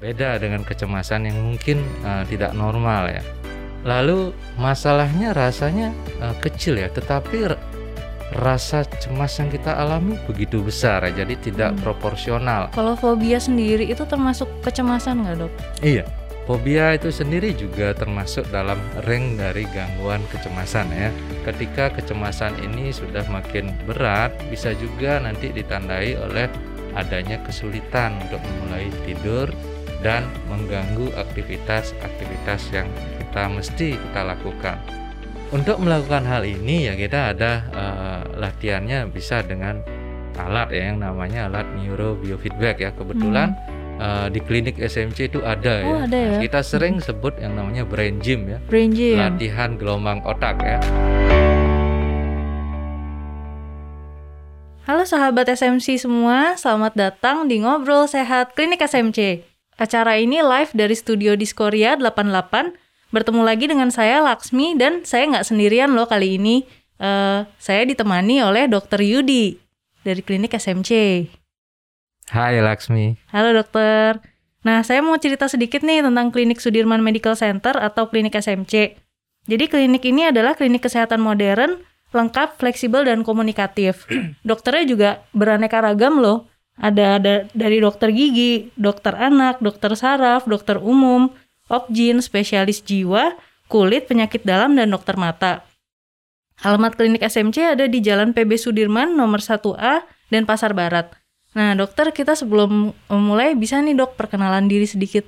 Beda dengan kecemasan yang mungkin uh, tidak normal ya. Lalu masalahnya rasanya uh, kecil ya, tetapi rasa cemas yang kita alami begitu besar ya, jadi tidak hmm. proporsional. Kalau fobia sendiri itu termasuk kecemasan nggak dok? Iya, fobia itu sendiri juga termasuk dalam ring dari gangguan kecemasan ya. Ketika kecemasan ini sudah makin berat, bisa juga nanti ditandai oleh adanya kesulitan untuk memulai tidur dan mengganggu aktivitas-aktivitas yang kita mesti kita lakukan. Untuk melakukan hal ini ya kita ada uh, latihannya bisa dengan alat ya yang namanya alat neurobiofeedback ya. Kebetulan hmm. uh, di klinik SMC itu ada oh, ya. Ada ya. kita sering sebut yang namanya brain gym ya. Brain gym. Latihan gelombang otak ya. Halo sahabat SMC semua, selamat datang di Ngobrol Sehat Klinik SMC. Acara ini live dari studio Diskoria 88. Bertemu lagi dengan saya Laksmi dan saya nggak sendirian loh kali ini. Uh, saya ditemani oleh Dr. Yudi dari Klinik SMC. Hai Laksmi. Halo dokter. Nah, saya mau cerita sedikit nih tentang Klinik Sudirman Medical Center atau Klinik SMC. Jadi klinik ini adalah klinik kesehatan modern lengkap, fleksibel dan komunikatif. Dokternya juga beraneka ragam loh. Ada ada dari dokter gigi, dokter anak, dokter saraf, dokter umum, opjin, spesialis jiwa, kulit, penyakit dalam dan dokter mata. Alamat klinik SMC ada di Jalan PB Sudirman nomor 1A dan Pasar Barat. Nah, dokter kita sebelum memulai bisa nih dok perkenalan diri sedikit.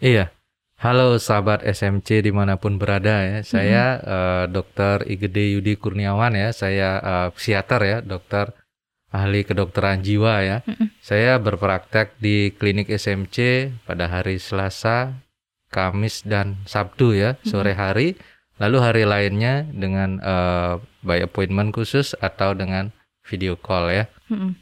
Iya, Halo sahabat SMC di mana pun berada ya, saya mm -hmm. uh, Dokter Igede Yudi Kurniawan ya, saya uh, psikiater ya, dokter ahli kedokteran jiwa ya. Mm -hmm. Saya berpraktek di klinik SMC pada hari Selasa, Kamis dan Sabtu ya, sore hari. Lalu hari lainnya dengan uh, by appointment khusus atau dengan video call ya. Mm.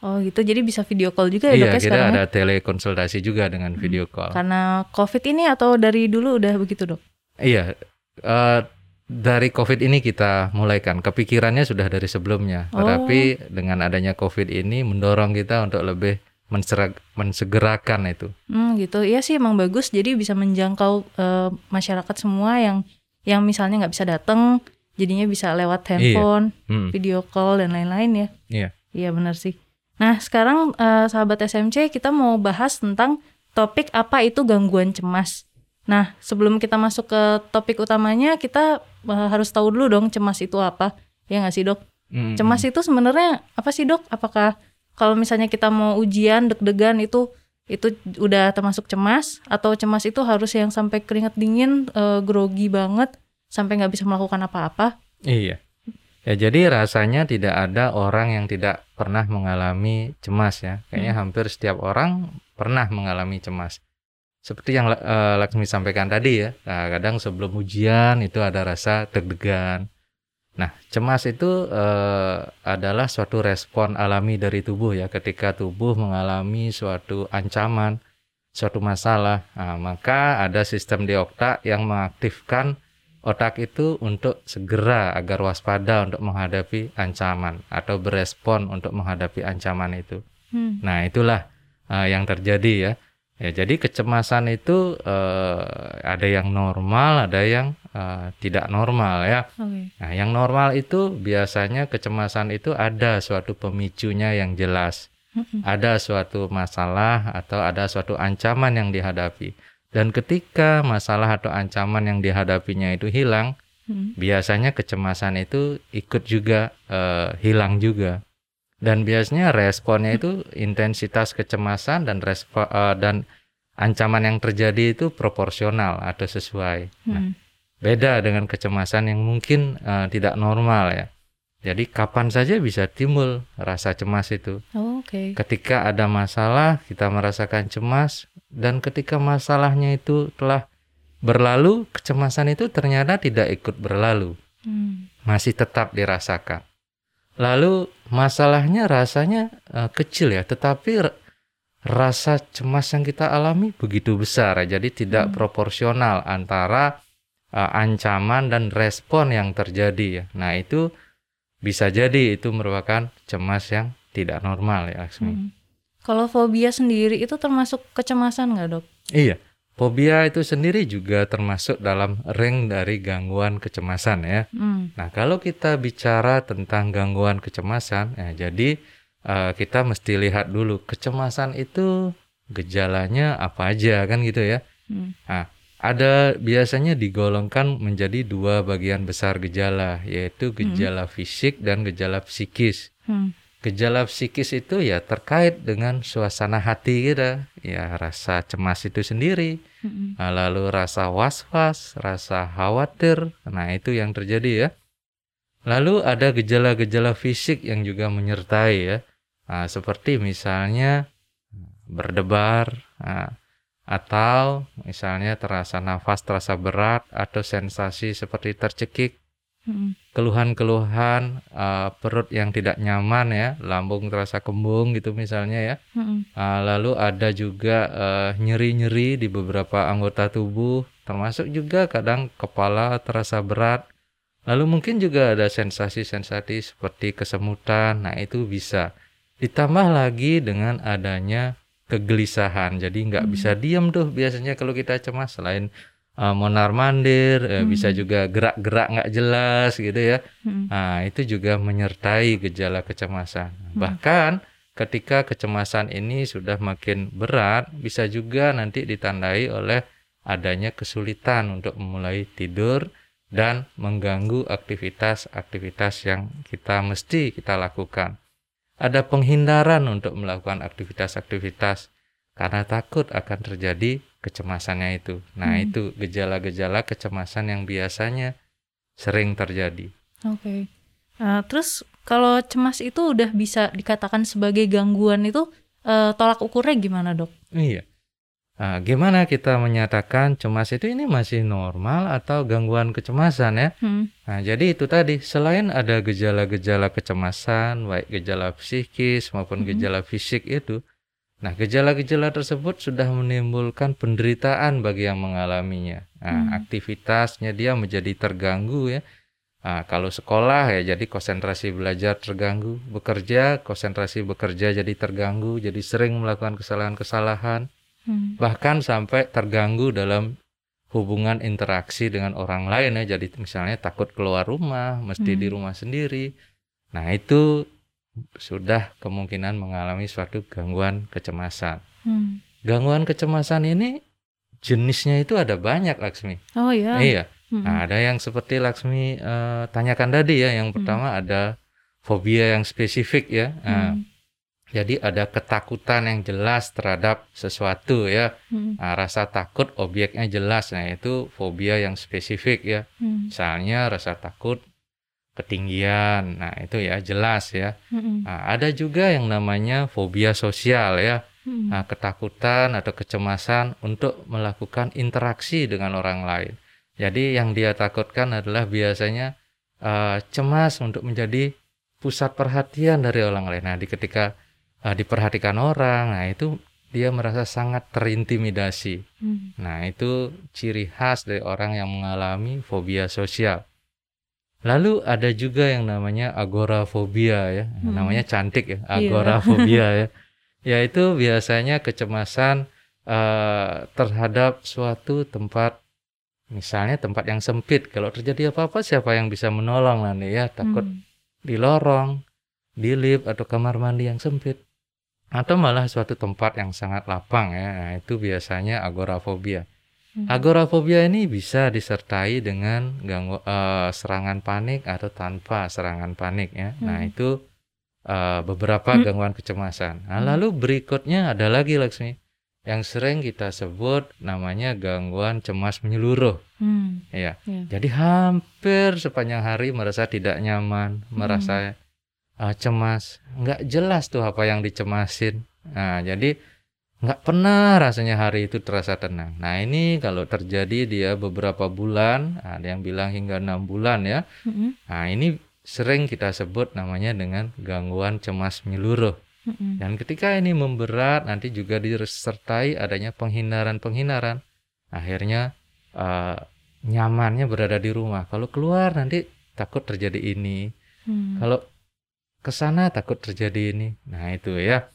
Oh gitu, jadi bisa video call juga ya iya, dok ya sekarang? Iya, kita ada telekonsultasi juga dengan video call. Karena COVID ini atau dari dulu udah begitu dok? Iya, uh, dari COVID ini kita mulaikan. Kepikirannya sudah dari sebelumnya, oh. tetapi dengan adanya COVID ini mendorong kita untuk lebih menserag, mensegerakan itu. Hmm gitu, iya sih emang bagus. Jadi bisa menjangkau uh, masyarakat semua yang yang misalnya nggak bisa datang, jadinya bisa lewat iya. handphone, iya. hmm. video call dan lain-lain ya. Iya. Iya benar sih. Nah, sekarang uh, sahabat SMC kita mau bahas tentang topik apa itu gangguan cemas. Nah, sebelum kita masuk ke topik utamanya, kita uh, harus tahu dulu dong cemas itu apa. Ya nggak sih dok? Mm. Cemas itu sebenarnya apa sih dok? Apakah kalau misalnya kita mau ujian deg-degan itu itu udah termasuk cemas atau cemas itu harus yang sampai keringat dingin, uh, grogi banget sampai nggak bisa melakukan apa-apa? Iya. Ya jadi rasanya tidak ada orang yang tidak pernah mengalami cemas ya. Kayaknya hmm. hampir setiap orang pernah mengalami cemas. Seperti yang uh, Laksmi sampaikan tadi ya. Nah, kadang sebelum ujian itu ada rasa deg-degan. Nah, cemas itu uh, adalah suatu respon alami dari tubuh ya ketika tubuh mengalami suatu ancaman, suatu masalah. Nah, maka ada sistem di otak yang mengaktifkan otak itu untuk segera agar waspada untuk menghadapi ancaman atau berespon untuk menghadapi ancaman itu. Hmm. Nah, itulah uh, yang terjadi ya. Ya, jadi kecemasan itu uh, ada yang normal, ada yang uh, tidak normal ya. Okay. Nah, yang normal itu biasanya kecemasan itu ada suatu pemicunya yang jelas. Ada suatu masalah atau ada suatu ancaman yang dihadapi. Dan ketika masalah atau ancaman yang dihadapinya itu hilang, biasanya kecemasan itu ikut juga uh, hilang juga. Dan biasanya responnya itu intensitas kecemasan dan respo, uh, dan ancaman yang terjadi itu proporsional atau sesuai. Nah, hmm. Nah, beda dengan kecemasan yang mungkin uh, tidak normal ya. Jadi kapan saja bisa timbul rasa cemas itu. Oh, Okay. Ketika ada masalah kita merasakan cemas dan ketika masalahnya itu telah berlalu, kecemasan itu ternyata tidak ikut berlalu. Hmm. Masih tetap dirasakan. Lalu masalahnya rasanya uh, kecil ya, tetapi rasa cemas yang kita alami begitu besar ya. Jadi tidak hmm. proporsional antara uh, ancaman dan respon yang terjadi ya. Nah, itu bisa jadi itu merupakan cemas yang tidak normal ya Laksmi. Hmm. Kalau fobia sendiri itu termasuk kecemasan nggak dok? Iya, fobia itu sendiri juga termasuk dalam ring dari gangguan kecemasan ya. Hmm. Nah, kalau kita bicara tentang gangguan kecemasan, ya jadi uh, kita mesti lihat dulu kecemasan itu gejalanya apa aja kan gitu ya. Hmm. Nah, ada biasanya digolongkan menjadi dua bagian besar gejala, yaitu gejala fisik dan gejala psikis. Hmm. Gejala psikis itu ya terkait dengan suasana hati kita, ya rasa cemas itu sendiri, Hmm. Nah, lalu rasa was-was, rasa khawatir, nah itu yang terjadi ya. Lalu ada gejala-gejala fisik yang juga menyertai ya, Nah, seperti misalnya berdebar, nah, atau misalnya terasa nafas terasa berat atau sensasi seperti tercekik, Hmm. Keluhan-keluhan eh, perut yang tidak nyaman ya, lambung terasa kembung gitu misalnya ya. Hmm. Ah, lalu ada juga eh, nyeri-nyeri di beberapa anggota tubuh, termasuk juga kadang kepala terasa berat. Lalu mungkin juga ada sensasi-sensasi seperti kesemutan. Nah, itu bisa. Ditambah lagi dengan adanya kegelisahan. Jadi nggak bisa diam tuh biasanya kalau kita cemas selain eh, mondar-mandir, eh, bisa juga gerak-gerak nggak jelas gitu ya. Hmm. Nah, itu juga menyertai gejala kecemasan. Bahkan ketika kecemasan ini sudah makin berat, bisa juga nanti ditandai oleh adanya kesulitan untuk memulai tidur dan mengganggu aktivitas-aktivitas yang kita mesti kita lakukan. Ada penghindaran untuk melakukan aktivitas-aktivitas karena takut akan terjadi kecemasannya itu. Nah, itu gejala-gejala kecemasan yang biasanya sering terjadi. Oke. Nah, terus kalau cemas itu udah bisa dikatakan sebagai gangguan itu eh, tolak ukurnya gimana dok? Iya. Nah, gimana kita menyatakan cemas itu ini masih normal atau gangguan kecemasan ya? Hmm. Nah, jadi itu tadi, selain ada gejala-gejala kecemasan, baik gejala psikis maupun gejala fisik itu, nah gejala-gejala tersebut sudah menimbulkan penderitaan bagi yang mengalaminya. Nah, aktivitasnya dia menjadi terganggu ya. Nah, kalau sekolah ya jadi konsentrasi belajar terganggu, bekerja konsentrasi bekerja jadi terganggu, jadi sering melakukan kesalahan-kesalahan. Hmm. bahkan sampai terganggu dalam hubungan interaksi dengan orang lain ya. Jadi misalnya takut keluar rumah mesti di rumah sendiri. Nah itu sudah kemungkinan mengalami suatu gangguan kecemasan Hmm. gangguan kecemasan ini jenisnya itu ada banyak Laksmi Oh ya. iya Hmm. Nah, ada yang seperti Laksmi eh, tanyakan tadi ya yang pertama ada fobia yang spesifik ya Nah, Hmm. jadi ada ketakutan yang jelas terhadap sesuatu ya Hmm. Nah, rasa takut objeknya jelas. Nah, itu fobia yang spesifik ya. Hmm. Misalnya rasa takut ketinggian. Nah, itu ya jelas ya. Hmm. Nah, ada juga yang namanya fobia sosial ya. Hmm. Nah, ketakutan atau kecemasan untuk melakukan interaksi dengan orang lain. Jadi yang dia takutkan adalah biasanya eh, cemas untuk menjadi pusat perhatian dari orang lain. Nah, di ketika eh, diperhatikan orang, nah itu dia merasa sangat terintimidasi. Hmm. Nah, itu ciri khas dari orang yang mengalami fobia sosial. Lalu ada juga yang namanya agorafobia ya. Hmm. Namanya cantik ya, Iya. agorafobia ya. Yaitu biasanya kecemasan eh, terhadap suatu tempat misalnya tempat yang sempit. Kalau terjadi apa-apa siapa yang bisa menolong nanti ya? Takut Hmm. di lorong, di lift atau kamar mandi yang sempit. Atau malah suatu tempat yang sangat lapang ya. Nah, itu biasanya agorafobia. Hmm. Agorafobia ini bisa disertai dengan ganggu, eh, serangan panik atau tanpa serangan panik ya. Nah, Hmm. itu eh, beberapa Hmm. gangguan kecemasan. Nah, lalu berikutnya ada lagi Laksmi yang sering kita sebut namanya gangguan cemas menyeluruh. Hmm. Ya. Ya. Jadi hampir sepanjang hari merasa tidak nyaman, merasa uh, cemas, nggak jelas tuh apa yang dicemasin. Nah, jadi nggak pernah rasanya hari itu terasa tenang. Nah, ini kalau terjadi dia beberapa bulan, ada yang bilang hingga enam bulan ya. Hmm. Nah, ini sering kita sebut namanya dengan gangguan cemas menyeluruh. Hmm. Dan ketika ini memberat, nanti juga disertai adanya penghindaran-penghindaran. Akhirnya eh, nyamannya berada di rumah. Kalau keluar nanti takut terjadi ini. Hmm. Kalau ke sana takut terjadi ini. Nah itu ya.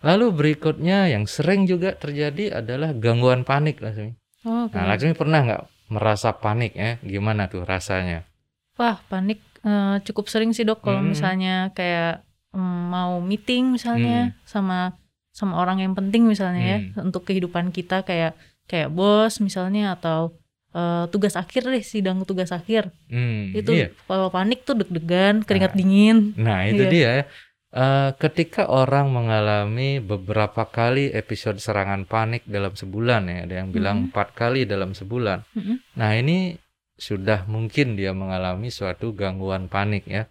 Lalu berikutnya yang sering juga terjadi adalah gangguan panik Laksmi. Oh. Nah, Laksmi pernah nggak merasa panik ya? Gimana tuh rasanya? Wah, panik eh, cukup sering sih dok kalau Hmm. misalnya kayak mm, mau meeting misalnya sama sama orang yang penting misalnya ya untuk kehidupan kita kayak kayak bos misalnya atau eh, tugas akhir deh sidang tugas akhir Hmm, itu iya. kalau panik tuh deg-degan keringat Nah. dingin Nah, itu Iya. dia Eh, ketika orang mengalami beberapa kali episode serangan panik dalam sebulan ya, ada yang bilang Mhm. empat kali dalam sebulan. Mm-mm. Nah, ini sudah mungkin dia mengalami suatu gangguan panik ya.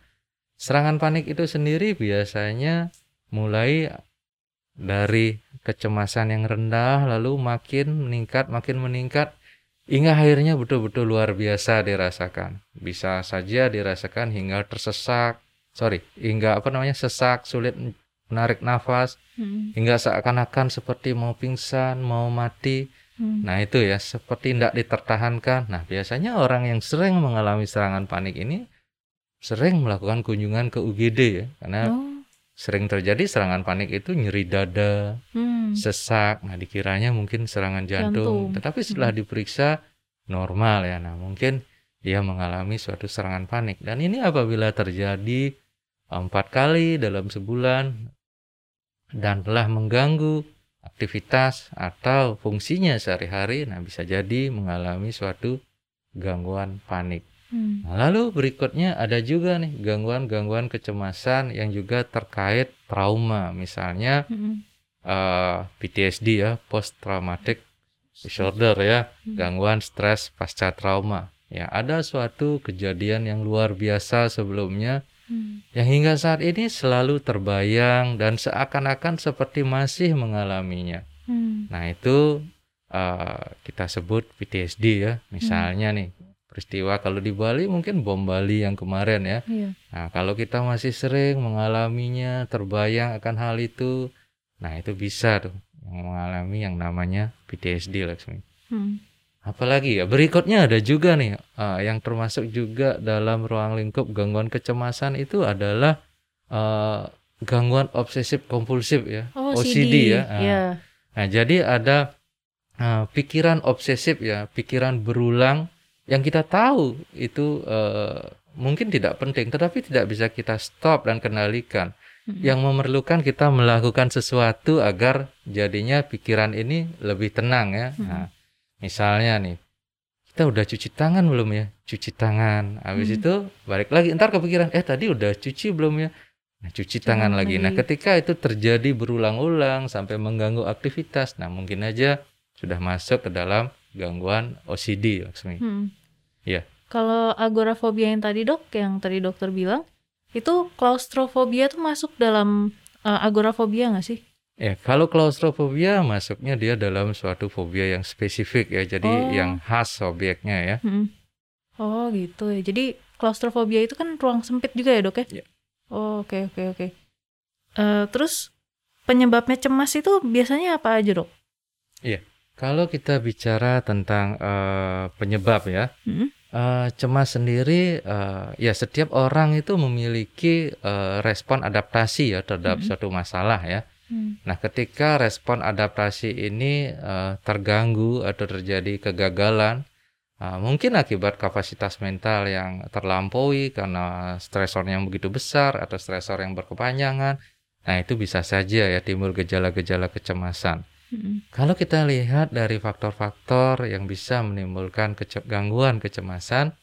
Serangan panik itu sendiri biasanya mulai dari kecemasan yang rendah lalu makin meningkat makin meningkat hingga akhirnya betul-betul luar biasa dirasakan. Bisa saja dirasakan hingga tersesak, sorry, hingga apa namanya sesak, sulit menarik nafas, Mm, hingga seakan-akan seperti mau pingsan, mau mati. mm. Nah itu ya seperti tidak ditertahankan. Nah biasanya orang yang sering mengalami serangan panik ini sering melakukan kunjungan ke UGD ya, karena Oh, sering terjadi serangan panik itu nyeri dada, mm. sesak. Nah dikiranya mungkin serangan jantung, Jantung. tetapi setelah diperiksa normal ya. Nah mungkin dia mengalami suatu serangan panik dan ini apabila terjadi empat kali dalam sebulan dan telah mengganggu aktivitas atau fungsinya sehari-hari, nah bisa jadi mengalami suatu gangguan panik. Mm. Nah, lalu berikutnya ada juga nih gangguan-gangguan kecemasan yang juga terkait trauma, misalnya Mm-mm. eh, PTSD ya, post traumatic disorder ya, Hmm. gangguan stres pasca trauma. Ya, ada suatu kejadian yang luar biasa sebelumnya Mm. yang hingga saat ini selalu terbayang dan seakan-akan seperti masih mengalaminya. Mm. Nah, itu eh, kita sebut PTSD ya. Misalnya nih, peristiwa kalau di Bali mungkin bom Bali yang kemarin ya. Iya. Nah, kalau kita masih sering mengalaminya, terbayang akan hal itu, nah itu bisa tuh yang mengalami yang namanya PTSD Laksmi. Mm. Apalagi ya, berikutnya ada juga nih eh, yang termasuk juga dalam ruang lingkup gangguan kecemasan itu adalah eh, gangguan obsesif kompulsif ya, Oh, OCD ya. Ah. Iya. Nah, jadi ada uh, pikiran obsesif ya, pikiran berulang yang kita tahu itu uh, mungkin tidak penting, tetapi tidak bisa kita stop dan kendalikan. Yang memerlukan kita melakukan sesuatu agar jadinya pikiran ini lebih tenang ya. Nah, misalnya nih, kita udah cuci tangan belum ya? Cuci tangan. Habis Mm. itu balik lagi, ntar kepikiran, eh tadi udah cuci belum ya? Nah, cuci tangan Tangan lagi. Nah, lagi. ketika itu terjadi berulang-ulang sampai mengganggu aktivitas, nah mungkin aja sudah masuk ke dalam gangguan OCD, Laksmi. Hmm. Iya. Kalau agorafobia yang tadi dok, yang tadi dokter bilang, itu klaustrofobia tuh masuk dalam eh, agorafobia nggak sih? Ya, kalau klaustrofobia masuknya dia dalam suatu fobia yang spesifik ya, jadi Oh. yang khas objeknya ya. Hmm. Oh gitu ya. Jadi klaustrofobia itu kan ruang sempit juga ya dok ya? Iya. Oh oke oke oke. Eh, terus penyebabnya cemas itu biasanya apa aja dok? Kalau kita bicara tentang eh, penyebab ya, Hmm. eh, cemas sendiri eh, ya setiap orang itu memiliki eh, respon adaptasi ya terhadap Mhm. suatu masalah ya. Hmm. Nah, ketika respon adaptasi ini eh, terganggu atau terjadi kegagalan, eh, mungkin akibat kapasitas mental yang terlampaui karena stresor yang begitu besar atau stresor yang berkepanjangan, nah itu bisa saja ya timbul gejala-gejala kecemasan. Hmm. Kalau kita lihat dari faktor-faktor yang bisa menimbulkan kece- gangguan kecemasan,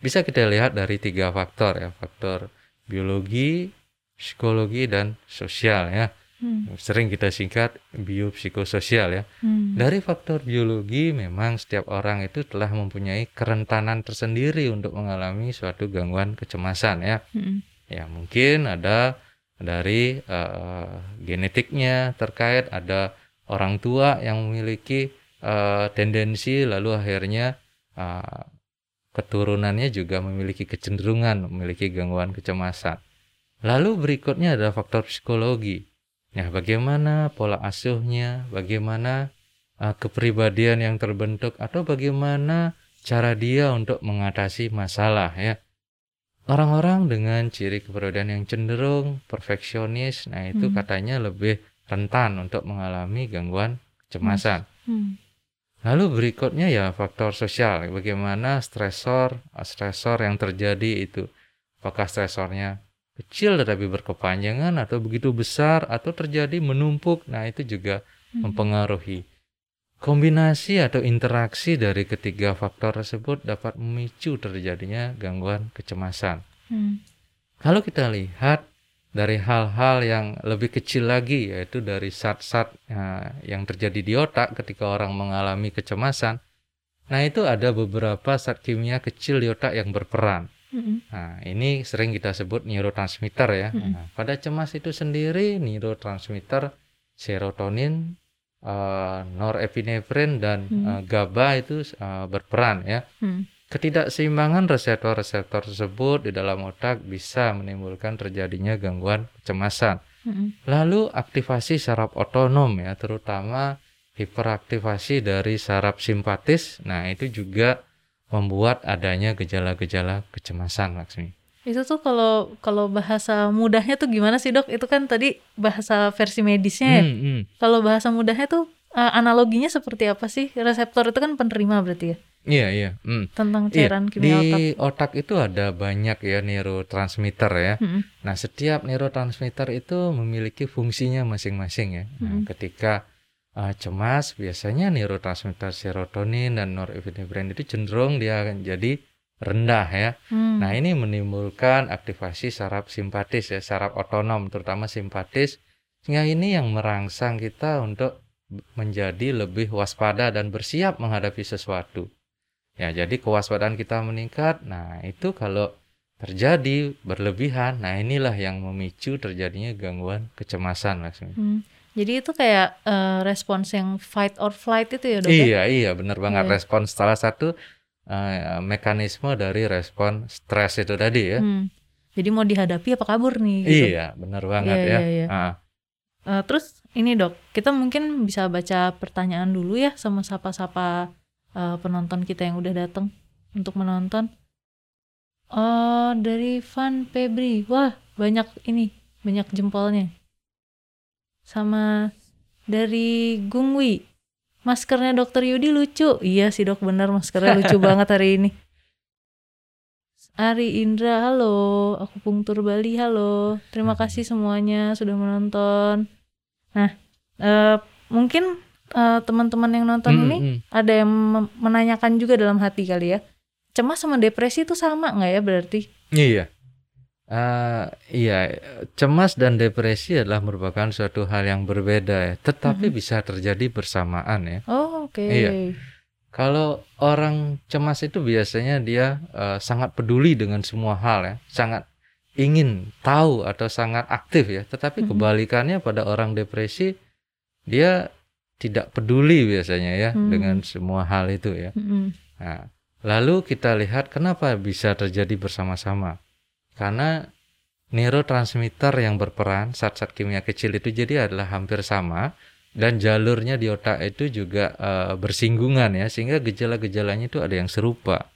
bisa kita lihat dari tiga faktor ya, faktor biologi, psikologi, dan sosial ya. Hmm. Sering kita singkat biopsikososial ya. Hmm. Dari faktor biologi memang setiap orang itu telah mempunyai kerentanan tersendiri untuk mengalami suatu gangguan kecemasan ya. Hmm. Ya mungkin ada dari eh, genetiknya terkait ada orang tua yang memiliki eh, tendensi lalu akhirnya eh, keturunannya juga memiliki kecenderungan memiliki gangguan kecemasan. Lalu berikutnya adalah faktor psikologi. Nah, bagaimana pola asuhnya, bagaimana eh, kepribadian yang terbentuk atau bagaimana cara dia untuk mengatasi masalah ya. Orang-orang dengan ciri kepribadian yang cenderung perfeksionis, nah itu Hmm. katanya lebih rentan untuk mengalami gangguan kecemasan. Hmm. Lalu berikutnya ya faktor sosial, bagaimana stresor stresor yang terjadi itu, apakah stresornya kecil tetapi berkepanjangan atau begitu besar atau terjadi menumpuk, nah itu juga Hmm. mempengaruhi. Kombinasi atau interaksi dari ketiga faktor tersebut dapat memicu terjadinya gangguan kecemasan. Hmm. Kalau kita lihat dari hal-hal yang lebih kecil lagi, yaitu dari zat-zat ya, yang terjadi di otak ketika orang mengalami kecemasan, nah itu ada beberapa zat kimia kecil di otak yang berperan. Hmm. Nah, ini sering kita sebut neurotransmitter ya. Mm-mm. Nah, pada cemas itu sendiri neurotransmitter serotonin, eh, norepinefrin dan Hmm. eh, GABA itu eh, berperan ya. Hmm. Ketidakseimbangan reseptor-reseptor tersebut di dalam otak bisa menimbulkan terjadinya gangguan kecemasan. Hmm. Lalu aktivasi saraf otonom ya, terutama hiperaktivasi dari saraf simpatis. Nah, itu juga membuat adanya gejala-gejala kecemasan, Laksmi. Itu tuh kalau kalau bahasa mudahnya tuh gimana sih dok? Itu kan tadi bahasa versi medisnya ya. Hmm, hmm. Kalau bahasa mudahnya tuh eh, analoginya seperti apa sih? Reseptor itu kan penerima berarti ya Iya, iya. hmm. tentang Iya, cairan di kimia otak. otak itu ada banyak ya neurotransmitter ya. Hmm. Nah, setiap neurotransmitter itu memiliki fungsinya masing-masing ya. Nah, Mm. ketika uh, cemas, biasanya neurotransmitter serotonin dan norepinefrin itu cenderung dia akan jadi rendah ya. Hmm. Nah, ini menimbulkan aktivasi saraf simpatis ya, saraf otonom terutama simpatis. Sehingga ini yang merangsang kita untuk menjadi lebih waspada dan bersiap menghadapi sesuatu. Ya, jadi kewaspadaan kita meningkat. Nah, itu kalau terjadi berlebihan, nah inilah yang memicu terjadinya gangguan kecemasan Laksmi. Hmm. Jadi itu kayak eh, respons yang fight or flight itu ya dok? ya? Iya, iya, benar banget. Iya. Respon salah satu eh, mekanisme dari respon stres itu tadi ya. Hmm. Jadi mau dihadapi apa kabur nih? Gitu. Iya, benar banget Iya, ya. iya, iya. Ah, Eh, terus ini dok, kita mungkin bisa baca pertanyaan dulu ya sama sapa-sapa eh, penonton kita yang udah datang untuk menonton. Oh dari Van Febri, wah banyak ini, banyak jempolnya. Sama dari Gungwi, maskernya Dokter Yudi lucu. Iya sih dok, bener maskernya lucu banget hari ini. Ari Indra, halo. Aku Pungtur Bali, halo. Terima kasih semuanya sudah menonton. Nah, eh, mungkin eh, teman-teman yang nonton hmm, ini hmm. ada yang menanyakan juga dalam hati kali ya. Cemas sama depresi itu sama nggak ya berarti? Iya. Eh, iya, cemas dan depresi adalah merupakan suatu hal yang berbeda ya, tetapi Mhm. bisa terjadi bersamaan ya. Oh, oke. Iya. Kalau orang cemas itu biasanya dia eh, sangat peduli dengan semua hal ya, sangat ingin tahu atau sangat aktif ya. Tetapi Mhm. kebalikannya pada orang depresi dia tidak peduli biasanya ya Hmm. dengan semua hal itu ya. Mm-mm. Nah, lalu kita lihat kenapa bisa terjadi bersama-sama. Karena neurotransmitter yang berperan zat-zat kimia kecil itu jadi adalah hampir sama dan jalurnya di otak itu juga eh, bersinggungan ya sehingga gejala-gejalanya itu ada yang serupa.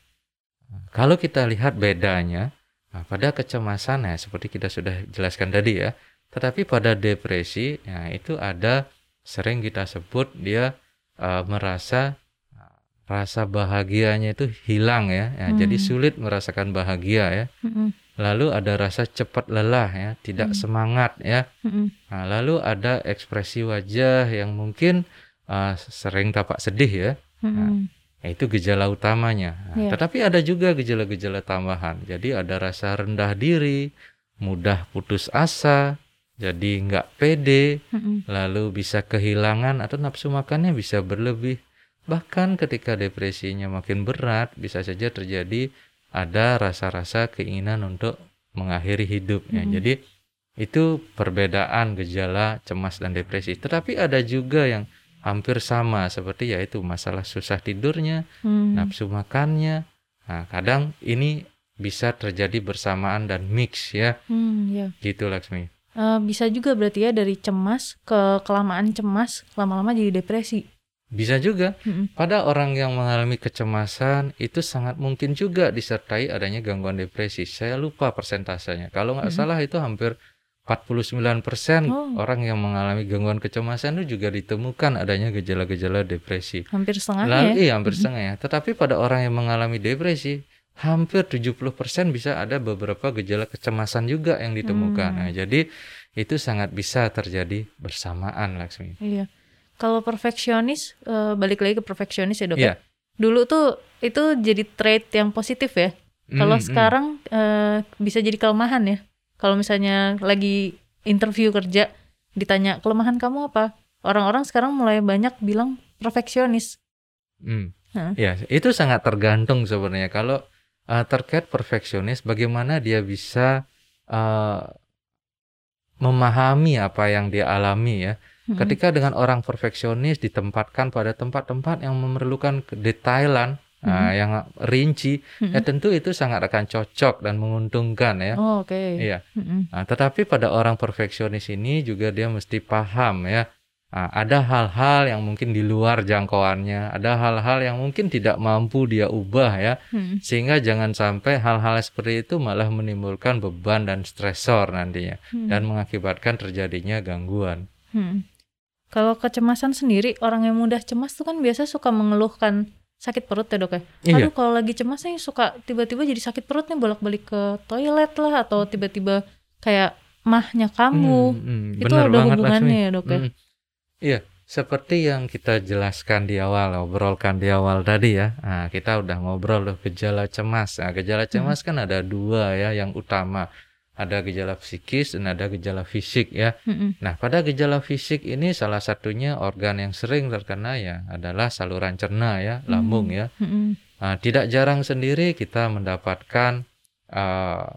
Kalau kita lihat bedanya nah, pada kecemasan ya seperti kita sudah jelaskan tadi ya, tetapi pada depresi ya itu ada sering kita sebut dia eh, merasa rasa bahagianya itu hilang ya, ya jadi Hmm. sulit merasakan bahagia ya. Mm-mm. Lalu ada rasa cepat lelah ya, tidak Hmm. semangat ya. Mm-mm. Nah, lalu ada ekspresi wajah yang mungkin uh, sering tampak sedih ya. Mm-mm. Nah, itu gejala utamanya. Nah, Iya. Tetapi ada juga gejala-gejala tambahan. Jadi ada rasa rendah diri, mudah putus asa, jadi nggak pede, Mm-mm. lalu bisa kehilangan atau nafsu makannya bisa berlebih. Bahkan ketika depresinya makin berat, bisa saja terjadi ada rasa-rasa keinginan untuk mengakhiri hidup. ya. Mhm. Jadi itu perbedaan gejala cemas dan depresi. Tetapi ada juga yang hampir sama seperti yaitu masalah susah tidurnya, Hmm. nafsu makannya. Nah, kadang ini bisa terjadi bersamaan dan mix ya, Hmm, ya. gitu Laksmi. Eh, bisa juga berarti ya dari cemas ke kelamaan cemas lama-lama jadi depresi. Bisa juga pada orang yang mengalami kecemasan itu sangat mungkin juga disertai adanya gangguan depresi. Saya lupa persentasenya. Kalau nggak salah itu hampir 49% Oh. orang yang mengalami gangguan kecemasan itu juga ditemukan adanya gejala-gejala depresi. Hampir setengahnya Lalu ya. iya hampir setengah ya. Tetapi pada orang yang mengalami depresi hampir 70% bisa ada beberapa gejala kecemasan juga yang ditemukan. Hmm. Nah, jadi itu sangat bisa terjadi bersamaan Laksmi. Iya. Kalau perfeksionis, eh, balik lagi ke perfeksionis ya dok. Iya. ya. Dulu tuh itu jadi trait yang positif ya. Kalau hmm. sekarang eh, bisa jadi kelemahan ya. Kalau misalnya lagi interview kerja ditanya kelemahan kamu apa, orang-orang sekarang mulai banyak bilang perfeksionis. Hmm. Hah? Ya, itu sangat tergantung sebenarnya. Kalau uh, terkait perfeksionis, bagaimana dia bisa uh, memahami apa yang dia alami ya. Mm-mm. Ketika dengan orang perfeksionis ditempatkan pada tempat-tempat yang memerlukan kedetailan, uh, yang rinci, Mm-mm. ya tentu itu sangat akan cocok dan menguntungkan ya. Oh, Oke. Iya. Mm-mm. Nah, tetapi pada orang perfeksionis ini juga dia mesti paham ya. Nah, ada hal-hal yang mungkin di luar jangkauannya, ada hal-hal yang mungkin tidak mampu dia ubah ya, Mm. sehingga jangan sampai hal-hal seperti itu malah menimbulkan beban dan stresor nantinya Hmm. dan mengakibatkan terjadinya gangguan. Hmm. Kalau kecemasan sendiri, orang yang mudah cemas tuh kan biasa suka mengeluhkan sakit perut ya dok ya. Iya. Aduh kalau lagi cemas nih suka tiba-tiba jadi sakit perut nih bolak-balik ke toilet lah atau tiba-tiba kayak mahnya kambuh. Hmm, hmm, Itu ada hubungannya Laksmi. ya dok ya. Hmm. Iya, seperti yang kita jelaskan di awal, obrolkan di awal tadi ya. Nah, kita udah ngobrol loh gejala cemas. Nah, gejala cemas kan ada dua ya yang utama. Ada gejala psikis dan ada gejala fisik ya. Mm-mm. Nah, pada gejala fisik ini salah satunya organ yang sering terkena ya adalah saluran cerna ya, lambung ya. Mm-mm. Nah, tidak jarang sendiri kita mendapatkan uh,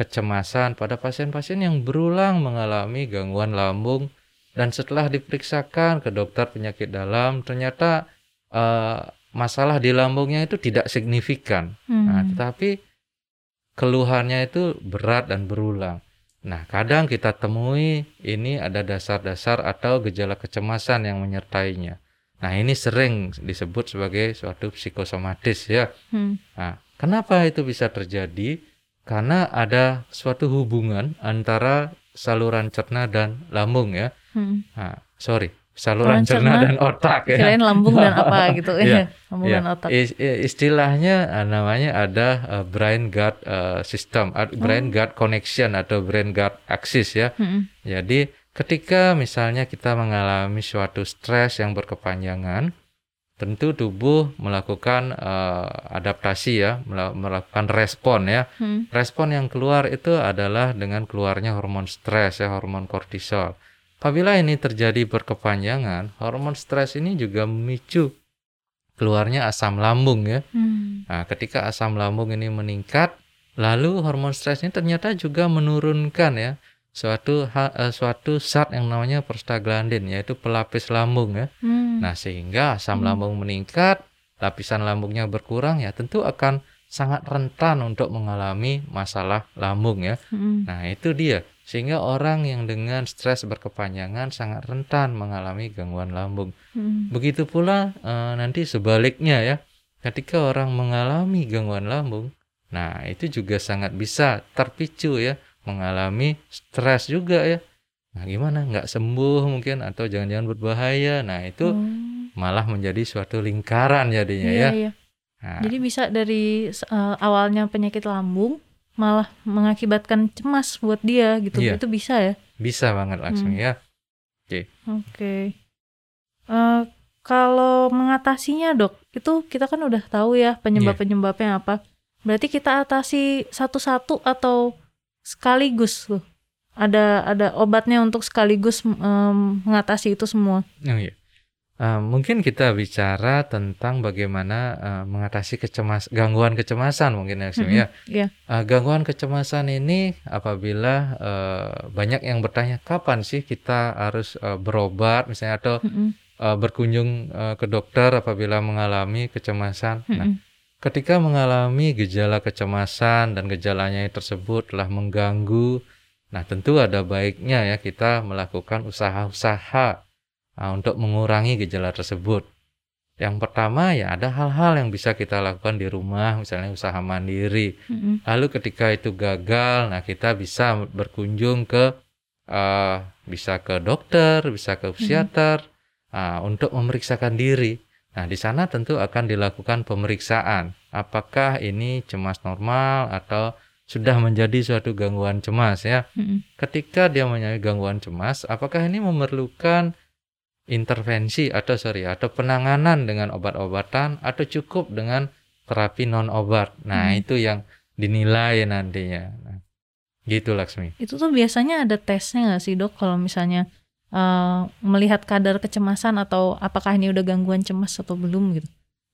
kecemasan pada pasien-pasien yang berulang mengalami gangguan lambung dan setelah diperiksakan ke dokter penyakit dalam ternyata uh, masalah di lambungnya itu tidak signifikan. Nah, Hmm. tetapi keluhannya itu berat dan berulang. Nah, kadang kita temui ini ada dasar-dasar atau gejala kecemasan yang menyertainya. Nah, ini sering disebut sebagai suatu psikosomatis ya. Hmm. Nah, kenapa itu bisa terjadi? Karena ada suatu hubungan antara saluran cerna dan lambung ya. Hmm. Nah, sorry, saluran cerna, cerna, dan otak ya. Kirain lambung dan apa gitu Iya, lambung Ya, dan otak. is- i- istilahnya uh, namanya ada uh, brain gut uh, system, uh, brain Oh. gut connection atau brain gut axis ya. Mm-mm. Jadi ketika misalnya kita mengalami suatu stres yang berkepanjangan, tentu tubuh melakukan uh, adaptasi ya, mela- melakukan respon ya. Hmm. Respon yang keluar itu adalah dengan keluarnya hormon stres ya, hormon kortisol. Apabila ini terjadi berkepanjangan, hormon stres ini juga memicu keluarnya asam lambung ya. Hmm. Nah, ketika asam lambung ini meningkat, lalu hormon stres ini ternyata juga menurunkan ya suatu eh, suatu zat yang namanya prostaglandin yaitu pelapis lambung ya. Hmm. Nah, sehingga asam Hmm. lambung meningkat, lapisan lambungnya berkurang ya tentu akan sangat rentan untuk mengalami masalah lambung ya. Hmm. Nah, itu dia. Sehingga orang yang dengan stres berkepanjangan sangat rentan mengalami gangguan lambung. Hmm. Begitu pula eh, nanti sebaliknya ya. Ketika orang mengalami gangguan lambung, nah itu juga sangat bisa terpicu ya mengalami stres juga ya. Nah, gimana? Nggak sembuh mungkin atau jangan-jangan berbahaya. Nah, itu Oh. malah menjadi suatu lingkaran jadinya Iya, ya. iya. Nah, Jadi bisa dari eh, awalnya penyakit lambung malah mengakibatkan cemas buat dia gitu. Iya. Itu bisa ya. bisa banget langsung Hmm. ya. Oke. Eh, kalau mengatasinya dok, itu kita kan udah tahu ya penyebab-penyebabnya apa. Berarti kita atasi satu-satu atau sekaligus tuh? Ada ada obatnya untuk sekaligus em, mengatasi itu semua. Oh iya. Eh, mungkin kita bicara tentang bagaimana eh, mengatasi kecemas gangguan kecemasan mungkin ya, Sim, Mm-mm. ya. Iya. Eh, gangguan kecemasan ini apabila eh, banyak yang bertanya kapan sih kita harus eh, berobat misalnya atau Mm-mm. eh, berkunjung eh, ke dokter apabila mengalami kecemasan. Nah, Mm-mm. ketika mengalami gejala kecemasan dan gejalanya tersebut telah mengganggu, nah tentu ada baiknya ya kita melakukan usaha-usaha ah, untuk mengurangi gejala tersebut. Yang pertama ya ada hal-hal yang bisa kita lakukan di rumah, misalnya usaha mandiri. Mm-mm. Lalu ketika itu gagal, nah kita bisa berkunjung ke eh, bisa ke dokter, bisa ke psikiater ah, untuk memeriksakan diri. Nah, di sana tentu akan dilakukan pemeriksaan. Apakah ini cemas normal atau sudah menjadi suatu gangguan cemas ya? Mm-mm. Ketika dia mempunyai gangguan cemas, apakah ini memerlukan intervensi atau sorry atau penanganan dengan obat-obatan atau cukup dengan terapi non obat? Nah, Hmm. itu yang dinilai nantinya. Nah, gitu Laksmi. Itu tuh biasanya ada tesnya nggak sih dok kalau misalnya eh, melihat kadar kecemasan atau apakah ini udah gangguan cemas atau belum gitu?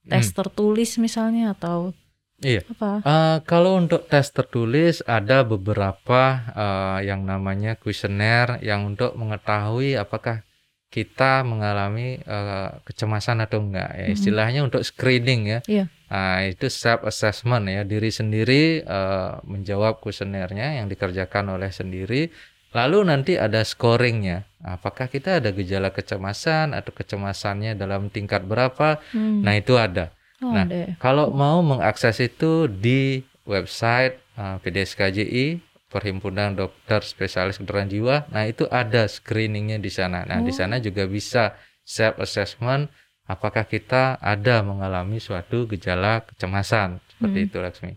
Tes Hmm. tertulis misalnya atau Iya. apa? Eh, kalau untuk tes tertulis ada beberapa eh, yang namanya kuesioner yang untuk mengetahui apakah kita mengalami eh, kecemasan atau enggak ya Mhm. istilahnya untuk screening ya. Iya. Nah, itu self assessment ya diri sendiri eh, menjawab kuesionernya yang dikerjakan oleh sendiri. Lalu nanti ada scoringnya. Apakah kita ada gejala kecemasan atau kecemasannya dalam tingkat berapa? Hmm. Nah itu ada. oh, nah, ya. Kalau mau mengakses itu di website uh, PDSKJI Perhimpunan Dokter Spesialis Kedokteran Jiwa, nah itu ada screeningnya di sana. Nah di Oh. sana juga bisa self assessment apakah kita ada mengalami suatu gejala kecemasan seperti Hmm. itu Laksmi.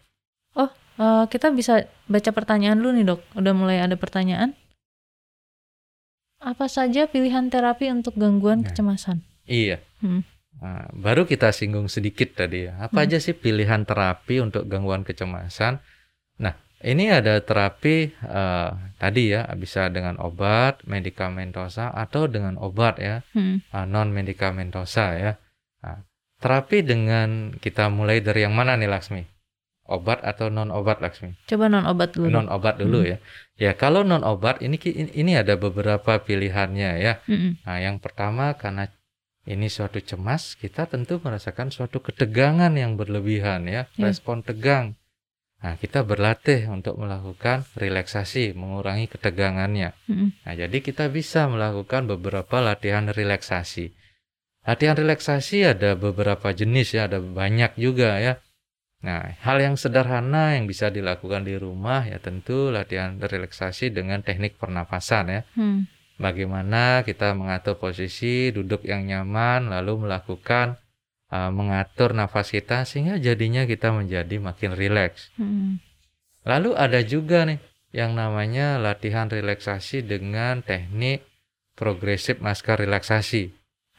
Eh, kita bisa baca pertanyaan dulu nih dok. Udah mulai ada pertanyaan. Apa saja pilihan terapi untuk gangguan Nah. kecemasan? Iya. Hmm. Nah, baru kita singgung sedikit tadi ya. Apa Hmm. aja sih pilihan terapi untuk gangguan kecemasan? Nah, ini ada terapi eh, tadi ya bisa dengan obat medikamentosa atau dengan obat ya Hmm. non medikamentosa ya. Nah, terapi dengan kita mulai dari yang mana nih Laksmi? Obat atau non obat Laksmi? Coba non obat dulu. Non obat dulu Hmm. ya. Ya kalau non obat ini ini ada beberapa pilihannya ya. Mm-mm. Nah, yang pertama karena ini suatu cemas, kita tentu merasakan suatu ketegangan yang berlebihan ya, Ya. respon tegang. Nah, kita berlatih untuk melakukan relaksasi, mengurangi ketegangannya. Mm-mm. Nah, jadi kita bisa melakukan beberapa latihan relaksasi. Latihan relaksasi ada beberapa jenis ya, ada banyak juga ya. Nah, hal yang sederhana yang bisa dilakukan di rumah ya tentu latihan relaksasi dengan teknik pernapasan ya Hmm. bagaimana kita mengatur posisi duduk yang nyaman lalu melakukan uh, mengatur nafas kita sehingga jadinya kita menjadi makin rileks. Hmm. Lalu ada juga nih yang namanya latihan relaksasi dengan teknik progresif masker relaksasi.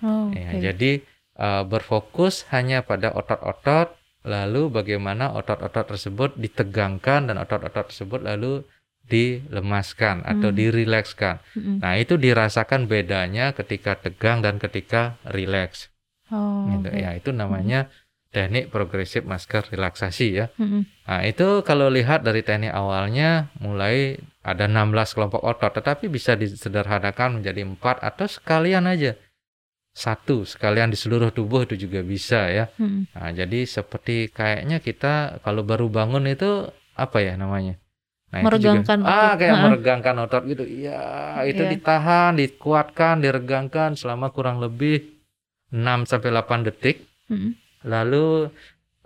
Oh, Ya, oke. jadi uh, berfokus hanya pada otot-otot lalu bagaimana otot-otot tersebut ditegangkan dan otot-otot tersebut lalu dilemaskan atau Hmm. dirilekskan. Mm-mm. Nah, itu dirasakan bedanya ketika tegang dan ketika rileks. Oh, Gitu. oke. Ya, itu namanya teknik progresif masker relaksasi ya. Mm-mm. Nah, itu kalau lihat dari teknik awalnya mulai ada 16 kelompok otot, tetapi bisa disederhanakan menjadi empat atau sekalian aja. Satu, sekalian di seluruh tubuh itu juga bisa ya. Mm-mm. Nah, jadi seperti kayaknya kita kalau baru bangun itu apa ya namanya? Nah, juga- Meregangkan ah otot. kayak Ha-ha. meregangkan otot gitu. Iya, itu Iya. ditahan, dikuatkan, diregangkan selama kurang lebih 6 sampai 8 detik, Mm-mm. lalu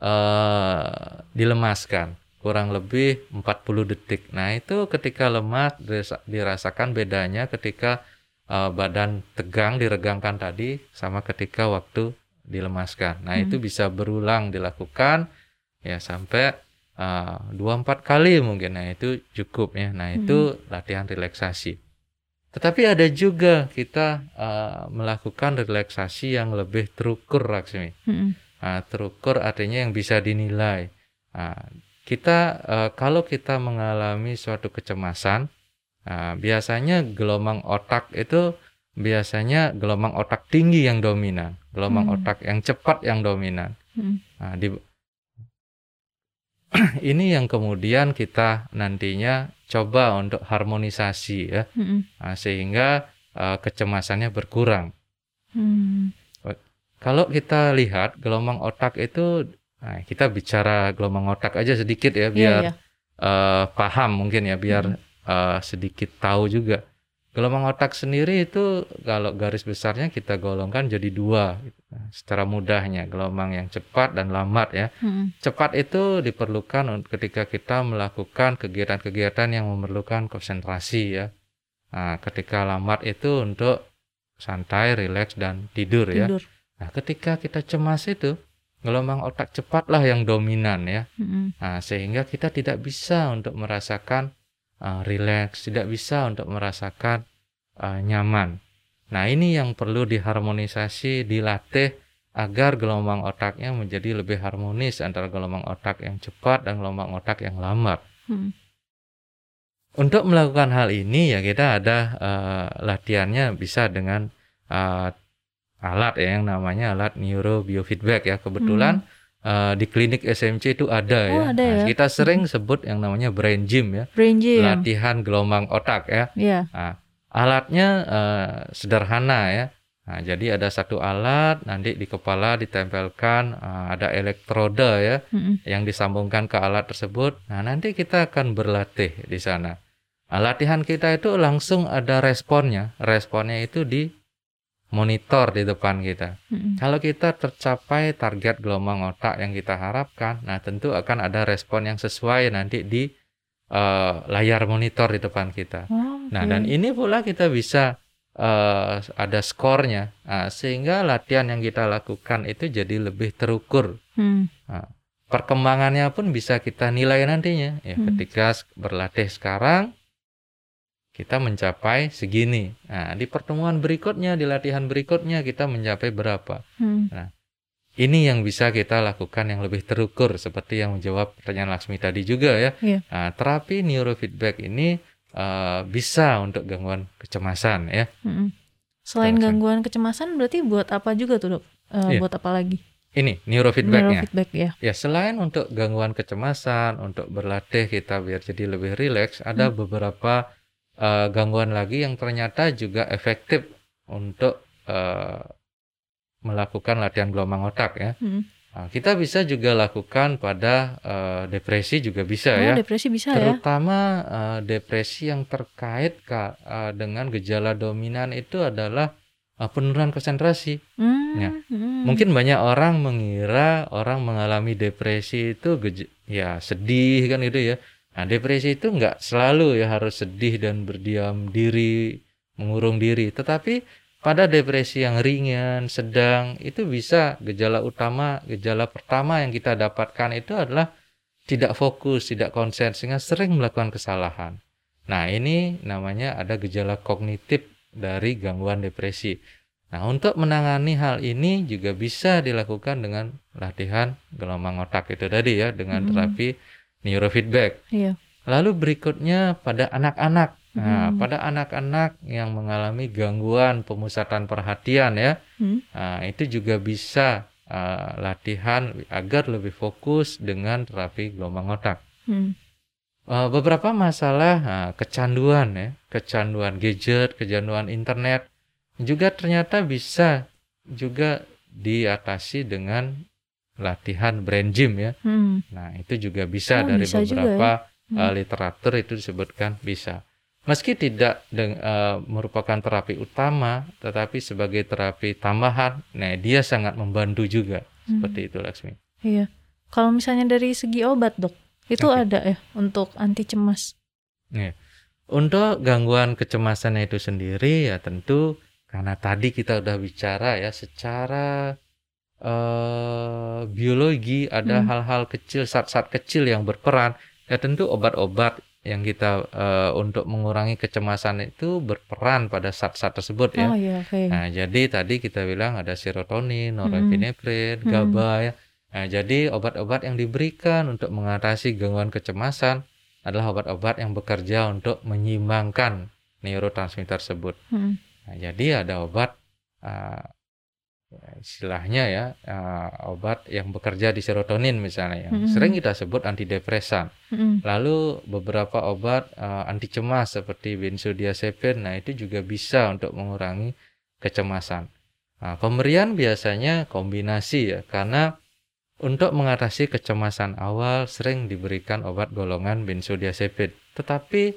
eh dilemaskan kurang lebih 40 detik. Nah, itu ketika lemas dirasa- dirasakan bedanya ketika eh, badan tegang diregangkan tadi sama ketika waktu dilemaskan. Nah, Hmm. itu bisa berulang dilakukan ya sampai eh, dua empat kali mungkin. Nah, itu cukup ya. Nah, itu latihan relaksasi. Tetapi ada juga kita eh, melakukan relaksasi yang lebih terukur, Laksmi. Mm-mm. Nah, terukur artinya yang bisa dinilai. Nah, kita eh, kalau kita mengalami suatu kecemasan, nah, biasanya gelombang otak itu biasanya gelombang otak tinggi yang dominan, gelombang Hmm. otak yang cepat yang dominan. Mm-mm. Nah, di ini yang kemudian kita nantinya coba untuk harmonisasi ya, Mm-mm. Nah, sehingga eh, kecemasannya berkurang. Mm. Kalau kita lihat gelombang otak itu, nah kita bicara gelombang otak aja sedikit ya, Iya, biar iya. eh, paham mungkin ya, biar Hmm. eh, sedikit tahu juga. Gelombang otak sendiri itu kalau garis besarnya kita golongkan jadi dua, gitu. Secara mudahnya gelombang yang cepat dan lambat ya. Mm-mm. Cepat itu diperlukan ketika kita melakukan kegiatan-kegiatan yang memerlukan konsentrasi ya. Nah, ketika lambat itu untuk santai, rileks dan tidur, ya. Tidur. Nah, ketika kita cemas itu gelombang otak cepatlah yang dominan ya. Mm-mm. Nah, sehingga kita tidak bisa untuk merasakan uh, rileks, tidak bisa untuk merasakan uh, nyaman. Nah, ini yang perlu diharmonisasi, dilatih agar gelombang otaknya menjadi lebih harmonis antara gelombang otak yang cepat dan gelombang otak yang lambat. Mm. Untuk melakukan hal ini ya kita ada uh, latihannya bisa dengan uh, alat ya yang namanya alat neurobiofeedback ya. Kebetulan uh, di klinik SMC itu ada Hmm. Oh, ya. ada Nah, ya. kita sering sebut yang namanya brain gym ya, Brain gym. latihan gelombang otak ya. Iya. Nah, alatnya eh, sederhana ya. Nah, jadi ada satu alat nanti di kepala ditempelkan eh, ada elektroda ya Mm-mm. yang disambungkan ke alat tersebut. Nah, nanti kita akan berlatih di sana. Nah, latihan kita itu langsung ada responnya. Responnya itu di monitor di depan kita. Mm-mm. Kalau kita tercapai target gelombang otak yang kita harapkan, nah tentu akan ada respon yang sesuai nanti di eh, layar monitor di depan kita. Oh, Nah, oke. dan ini pula kita bisa eh, ada skornya, Nah, sehingga latihan yang kita lakukan itu jadi lebih terukur. Hmm. Perkembangannya pun bisa kita nilai nantinya. Ya, Hmm. ketika berlatih sekarang kita mencapai segini. Nah, di pertemuan berikutnya, di latihan berikutnya kita mencapai berapa. Hmm. Ini yang bisa kita lakukan yang lebih terukur seperti yang menjawab pertanyaan Laksmi tadi juga ya. Iya. Nah, terapi neurofeedback ini eh, bisa untuk gangguan kecemasan ya. Mm-mm. Selain gangguan kecemasan berarti buat apa juga tuh dok? Eh, Iya. Buat apa lagi? Ini neurofeedbacknya. Neurofeedback ya. Ya selain untuk gangguan kecemasan, untuk berlatih kita biar jadi lebih rileks, ada Hmm. beberapa eh, gangguan lagi yang ternyata juga efektif untuk eh, melakukan latihan gelombang otak ya. Hmm. Nah, kita bisa juga lakukan pada eh, depresi juga bisa Oh, ya. depresi bisa ya? Terutama eh, depresi yang terkait Kak, eh, dengan gejala dominan itu adalah eh, penurunan konsentrasi. Hmm. Ya. hmm. Mungkin banyak orang mengira orang mengalami depresi itu ya sedih kan itu ya. Nah, depresi itu nggak selalu ya harus sedih dan berdiam diri, mengurung diri. Tetapi pada depresi yang ringan, sedang itu bisa gejala utama, gejala pertama yang kita dapatkan itu adalah tidak fokus, tidak konsen sehingga sering melakukan kesalahan. Nah, ini namanya ada gejala kognitif dari gangguan depresi. Nah, untuk menangani hal ini juga bisa dilakukan dengan latihan gelombang otak itu tadi ya, dengan Hmm. terapi neurofeedback. Iya. Lalu berikutnya pada anak-anak. Nah, Hmm. pada anak-anak yang mengalami gangguan pemusatan perhatian ya, Hmm. nah, itu juga bisa uh, latihan agar lebih fokus dengan terapi gelombang otak. Hmm. Uh, beberapa masalah nah, kecanduan ya, kecanduan gadget, kecanduan internet juga ternyata bisa juga diatasi dengan latihan brain gym ya. Hmm. Nah, itu juga bisa Oh, dari bisa juga beberapa Hmm. uh, literatur itu disebutkan bisa. Meski tidak deng- uh, merupakan terapi utama, tetapi sebagai terapi tambahan, nah dia sangat membantu juga. Hmm. Seperti itu Laksmi. Iya. Kalau misalnya dari segi obat dok, itu Oke. ada ya untuk anti cemas. Untuk gangguan kecemasan itu sendiri ya tentu karena tadi kita udah bicara ya secara eh, biologi ada Hmm. hal-hal kecil zat-zat kecil yang berperan ya tentu obat-obat yang kita eh, untuk mengurangi kecemasan itu berperan pada zat-zat tersebut ya. Oh iya, oke. Nah, jadi tadi kita bilang ada serotonin, norepinefrin, Hmm. GABA ya. Nah, jadi obat-obat yang diberikan untuk mengatasi gangguan kecemasan adalah obat-obat yang bekerja untuk menyeimbangkan neurotransmitter tersebut. Hmm. Nah, jadi ada obat uh, istilahnya ya uh, obat yang bekerja di serotonin misalnya yang Mm-mm. sering kita sebut antidepresan. Hmm. Lalu beberapa obat uh, anti cemas seperti benzodiazepin, nah itu juga bisa untuk mengurangi kecemasan. Nah, pemberian biasanya kombinasi ya, karena untuk mengatasi kecemasan awal sering diberikan obat golongan benzodiazepin. Tetapi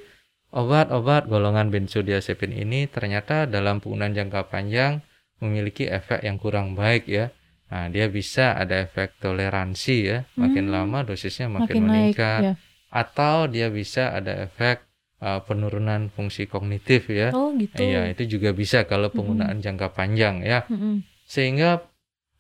obat-obat golongan benzodiazepin ini ternyata dalam penggunaan jangka panjang memiliki efek yang kurang baik ya. Nah, dia bisa ada efek toleransi ya, makin Hmm. lama dosisnya makin, Makin naik meningkat ya. atau dia bisa ada efek uh, penurunan fungsi kognitif ya. Oh gitu. Iya, itu juga bisa kalau penggunaan jangka panjang ya. Mm-mm. Sehingga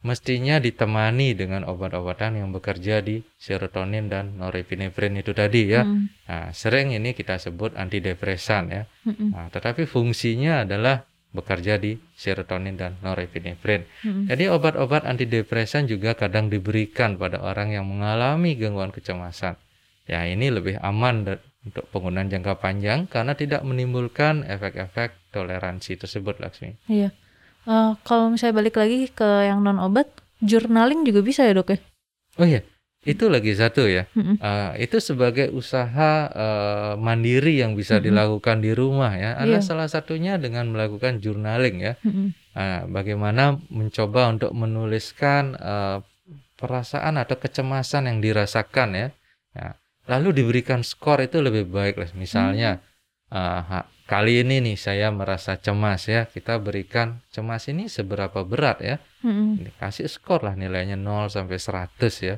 mestinya ditemani dengan obat-obatan yang bekerja di serotonin dan norepinefrin itu tadi ya. Mm. Nah, sering ini kita sebut antidepresan ya. Mm-mm. Nah, tetapi fungsinya adalah bekerja di serotonin dan norepinefrin. Mm-mm. Jadi obat-obat antidepresan juga kadang diberikan pada orang yang mengalami gangguan kecemasan. Ya, ini lebih aman untuk penggunaan jangka panjang karena tidak menimbulkan efek-efek toleransi tersebut, Laksmi. Iya. Eh, kalau misalnya balik lagi ke yang non obat, journaling juga bisa ya dok ya? Oh iya, itu lagi satu ya. Mm-mm. Eh, itu sebagai usaha eh, mandiri yang bisa Mm-mm. dilakukan di rumah ya. Ada Iya. salah satunya dengan melakukan journaling ya. Mm-mm. Nah, bagaimana mencoba untuk menuliskan eh, perasaan atau kecemasan yang dirasakan ya. Ya, Lalu diberikan skor itu lebih baik lah. Misalnya eh, ha- kali ini nih saya merasa cemas ya. Kita berikan cemas ini seberapa berat ya. Mm-mm. Dikasih skor lah nilainya 0 sampai 100 ya.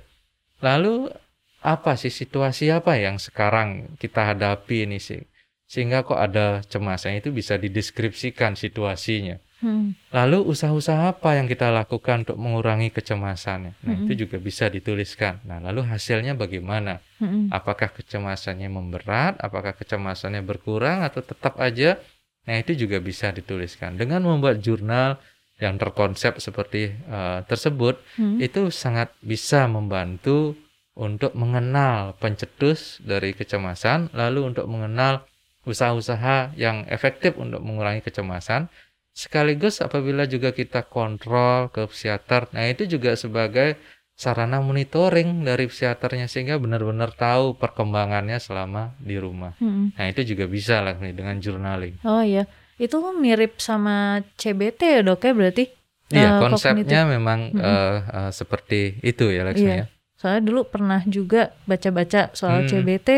Lalu apa sih situasi apa yang sekarang kita hadapi ini sih? Sehingga kok ada cemas yang itu bisa dideskripsikan situasinya. Mm. Lalu usaha-usaha apa yang kita lakukan untuk mengurangi kecemasannya? Nah, Mm-mm. itu juga bisa dituliskan. Nah, lalu hasilnya bagaimana? Mm-mm. Apakah kecemasannya memberat? Apakah kecemasannya berkurang atau tetap aja? Nah, itu juga bisa dituliskan. Dengan membuat jurnal yang terkonsep seperti eh, tersebut, Mm. itu sangat bisa membantu untuk mengenal pencetus dari kecemasan, lalu untuk mengenal usaha-usaha yang efektif untuk mengurangi kecemasan, sekaligus apabila juga kita kontrol ke psikiater, nah itu juga sebagai sarana monitoring dari psikiaternya sehingga benar-benar tahu perkembangannya selama di rumah. Mm-mm. Nah itu juga bisa lah nih dengan journaling. Oh iya, itu mirip sama CBT ya dok ya berarti? Iya Eh, konsepnya memang Mm-mm. eh, eh, seperti itu ya Laksmi Iya. ya. Soalnya dulu pernah juga baca-baca soal Hmm. CBT,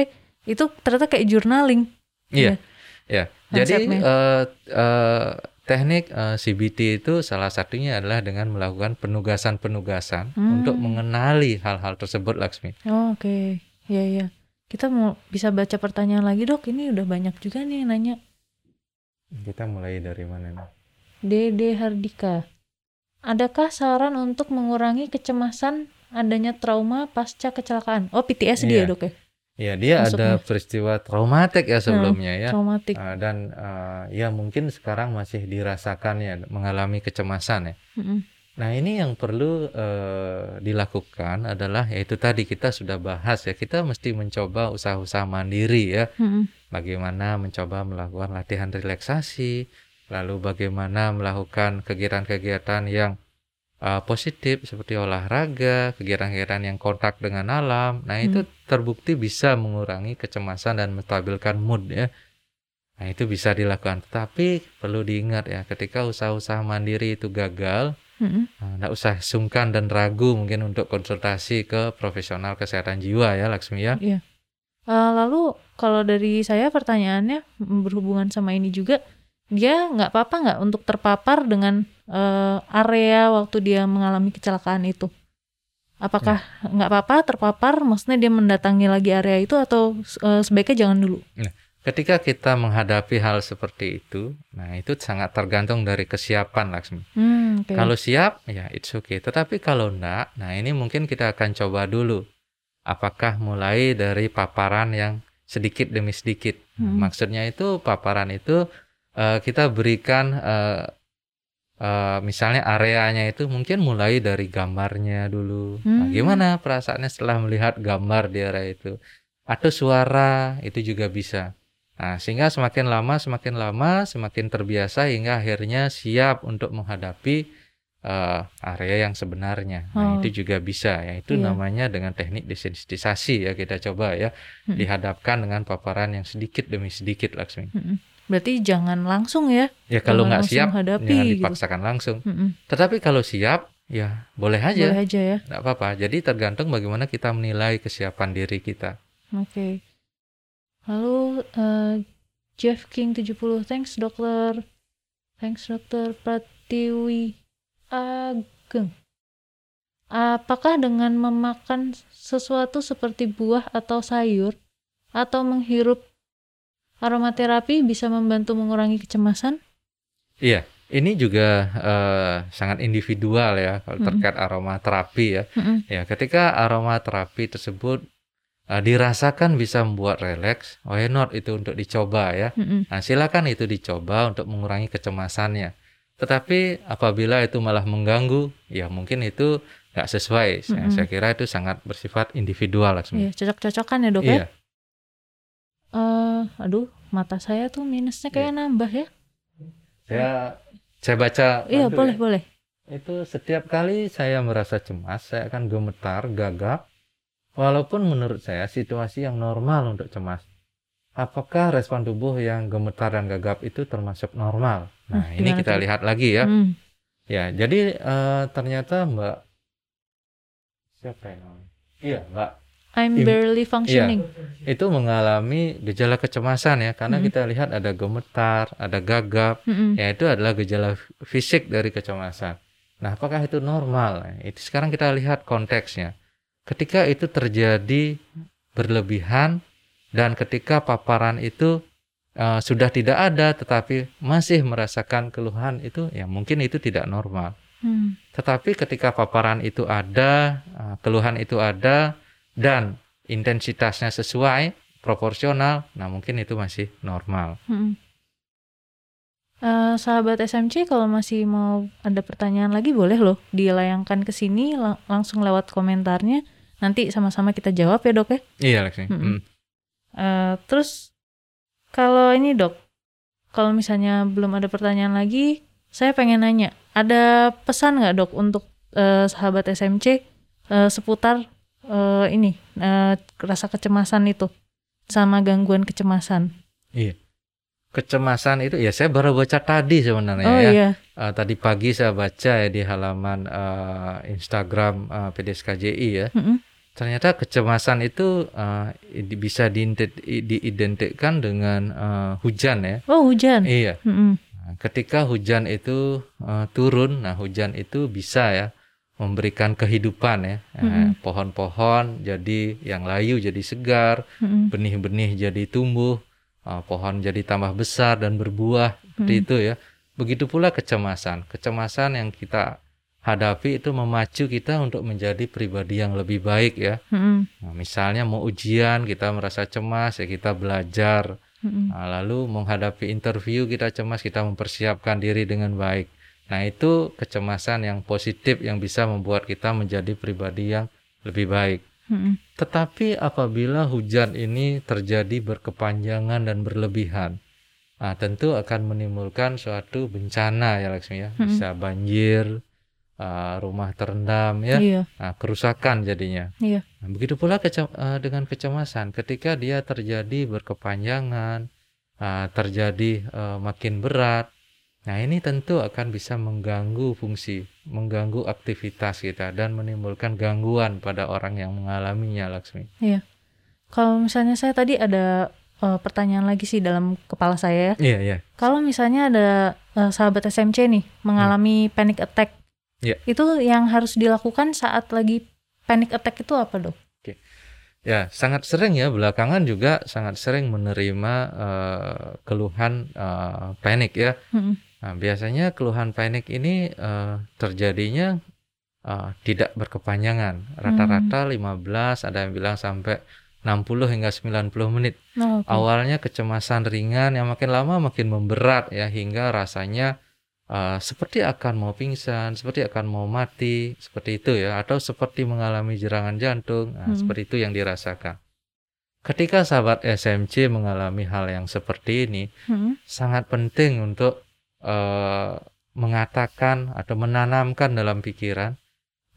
itu ternyata kayak journaling. Iya, ya. Jadi Konsepnya. eh, eh, teknik eh, CBT itu salah satunya adalah dengan melakukan penugasan-penugasan Hmm. untuk mengenali hal-hal tersebut, Laksmi. Oh, Oke, Iya iya. Kita mau bisa baca pertanyaan lagi dok. Ini udah banyak juga nih yang nanya. Kita mulai dari mana nih? Dede Hardika. Adakah saran untuk mengurangi kecemasan adanya trauma pasca kecelakaan? Oh PTSD ya Iya. dok ya? Ya, dia ada Masuknya. peristiwa traumatik ya sebelumnya ya. Traumatik. Eh, dan eh, ya mungkin sekarang masih dirasakan ya mengalami kecemasan ya. Mm-mm. Nah ini yang perlu eh, dilakukan adalah yaitu tadi kita sudah bahas ya kita mesti mencoba usaha-usaha mandiri ya Mm-mm. bagaimana mencoba melakukan latihan relaksasi, lalu bagaimana melakukan kegiatan-kegiatan yang uh, positif seperti olahraga, kegiatan-kegiatan yang kontak dengan alam. Nah, itu terbukti bisa mengurangi kecemasan dan menstabilkan mood ya. Nah, itu bisa dilakukan. Tapi perlu diingat ya, ketika usaha-usaha mandiri itu gagal, Mm-mm. nah, nggak usah sungkan dan ragu mungkin untuk konsultasi ke profesional kesehatan jiwa ya, Laksmi ya. Iya. Eh, lalu kalau dari saya pertanyaannya berhubungan sama ini juga, dia nggak apa-apa nggak untuk terpapar dengan eh, area waktu dia mengalami kecelakaan itu? Apakah nggak apa-apa terpapar? Maksudnya dia mendatangi lagi area itu atau eh, sebaiknya jangan dulu? Ketika kita menghadapi hal seperti itu, nah itu sangat tergantung dari kesiapan Laksmi. Hmm, oke. Kalau siap, ya it's okay. Tetapi kalau enggak, nah ini mungkin kita akan coba dulu. Apakah mulai dari paparan yang sedikit demi sedikit. Hmm. Maksudnya itu paparan itu eh, kita berikan eh, eh, misalnya areanya itu mungkin mulai dari gambarnya dulu. Nah, Hmm. gimana perasaannya setelah melihat gambar di area itu? Atau suara itu juga bisa. Nah, sehingga semakin lama semakin lama semakin terbiasa hingga akhirnya siap untuk menghadapi eh, area yang sebenarnya. Nah, Oh. itu juga bisa ya. Itu Iya. namanya dengan teknik desensitisasi ya kita coba ya Mm-mm. dihadapkan dengan paparan yang sedikit demi sedikit Laksmi. Mm-mm. Berarti jangan langsung ya? Ya kalau nggak siap hadapi jangan gitu. dipaksakan langsung. Mm-mm. Tetapi kalau siap ya boleh aja, Boleh aja ya. nggak apa-apa. Jadi tergantung bagaimana kita menilai kesiapan diri kita. Oke. Lalu eh, Jeff King 70, thanks dokter. Thanks dokter Pratiwi Ageng. Apakah dengan memakan sesuatu seperti buah atau sayur atau menghirup aromaterapi bisa membantu mengurangi kecemasan? Iya, ini juga eh, sangat individual ya kalau Mm-mm. terkait aromaterapi ya. Mm-mm. Ya, ketika aromaterapi tersebut eh, dirasakan bisa membuat rileks, why not itu untuk dicoba ya. Mm-mm. Nah, silakan itu dicoba untuk mengurangi kecemasannya. Tetapi apabila itu malah mengganggu, ya mungkin itu nggak sesuai. Saya, Mm-mm. saya kira itu sangat bersifat individual. Iya, cocok-cocokan ya dok ya. Eh, aduh, mata saya tuh minusnya kayak nambah ya. saya saya baca. Iya, mandu boleh ya. boleh. Itu setiap kali saya merasa cemas, saya akan gemetar, gagap. Walaupun menurut saya situasi yang normal untuk cemas. Apakah respon tubuh yang gemetar dan gagap itu termasuk normal? Nah, Nah, ini kita tuh? lihat lagi ya. Hmm. Ya, jadi eh, ternyata Mbak siapa yang? Iya, Mbak I'm barely functioning. itu mengalami gejala kecemasan ya, karena Mm. kita lihat ada gemetar, ada gagap, Mm-mm. ya itu adalah gejala fisik dari kecemasan. Nah, apakah itu normal? Nah, Itu sekarang kita lihat konteksnya. Ketika itu terjadi berlebihan dan ketika paparan itu eh, sudah tidak ada tetapi masih merasakan keluhan itu ya mungkin itu tidak normal. Hmm. Tetapi ketika paparan itu ada, eh, keluhan itu ada dan intensitasnya sesuai, proporsional, nah mungkin itu masih normal. Mm-mm. Eh, sahabat SMC kalau masih mau ada pertanyaan lagi boleh loh dilayangkan ke sini lang- langsung lewat komentarnya. Nanti sama-sama kita jawab ya dok ya. Iya, Lexi. Mm-mm. Mm. Eh, terus kalau ini dok, kalau misalnya belum ada pertanyaan lagi, saya pengen nanya, ada pesan nggak dok untuk eh, sahabat SMC eh, seputar eh, ini eh, rasa kecemasan itu sama gangguan kecemasan? Iya. Kecemasan itu ya saya baru baca tadi sebenarnya oh ya. iya, Eh, tadi pagi saya baca ya di halaman eh, Instagram eh, PDSKJI ya. Mm-mm. Ternyata kecemasan itu eh, di- bisa diident- diidentikan dengan eh, hujan ya. oh hujan. Iya. Mm-mm. Nah, ketika hujan itu eh, turun, nah hujan itu bisa ya memberikan kehidupan ya. Nah, Mm-mm. Pohon-pohon jadi yang layu jadi segar, benih-benih jadi tumbuh, eh, pohon jadi tambah besar dan berbuah seperti Mm. itu ya. Begitu pula kecemasan. Kecemasan yang kita hadapi itu memacu kita untuk menjadi pribadi yang lebih baik ya. Mm-mm. Nah, misalnya mau ujian kita merasa cemas ya kita belajar Mm-mm. Nah, lalu menghadapi interview kita cemas, kita mempersiapkan diri dengan baik. Nah, itu kecemasan yang positif yang bisa membuat kita menjadi pribadi yang lebih baik. Tetapi apabila hujan ini terjadi berkepanjangan dan berlebihan, nah, tentu akan menimbulkan suatu bencana ya Laksmi ya. Mm-mm. Bisa banjir, uh, rumah terendam ya, Iya, nah, kerusakan jadinya. iya. Nah, begitu pula kece- eh, dengan kecemasan, ketika dia terjadi berkepanjangan, eh, terjadi eh, makin berat, nah ini tentu akan bisa mengganggu fungsi, mengganggu aktivitas kita dan menimbulkan gangguan pada orang yang mengalaminya, Laksmi. Kalau misalnya saya tadi ada eh, pertanyaan lagi sih dalam kepala saya ya. Iya, iya. Kalau misalnya ada eh, sahabat SMC nih mengalami panic attack, Iya. itu yang harus dilakukan saat lagi panic attack itu apa dok? Ya, sangat sering ya belakangan juga sangat sering menerima eh, keluhan eh, panik ya. Mm-mm. Nah, biasanya keluhan panik ini eh, terjadinya eh, tidak berkepanjangan. Rata-rata 15, ada yang bilang sampai 60 hingga 90 menit. Oh, oke. Awalnya kecemasan ringan yang makin lama makin memberat ya hingga rasanya eh, seperti akan mau pingsan, seperti akan mau mati, seperti itu ya atau seperti mengalami serangan jantung. Nah, Hmm. seperti itu yang dirasakan. Ketika sahabat SMC mengalami hal yang seperti ini, Mm-mm. sangat penting untuk eh, mengatakan atau menanamkan dalam pikiran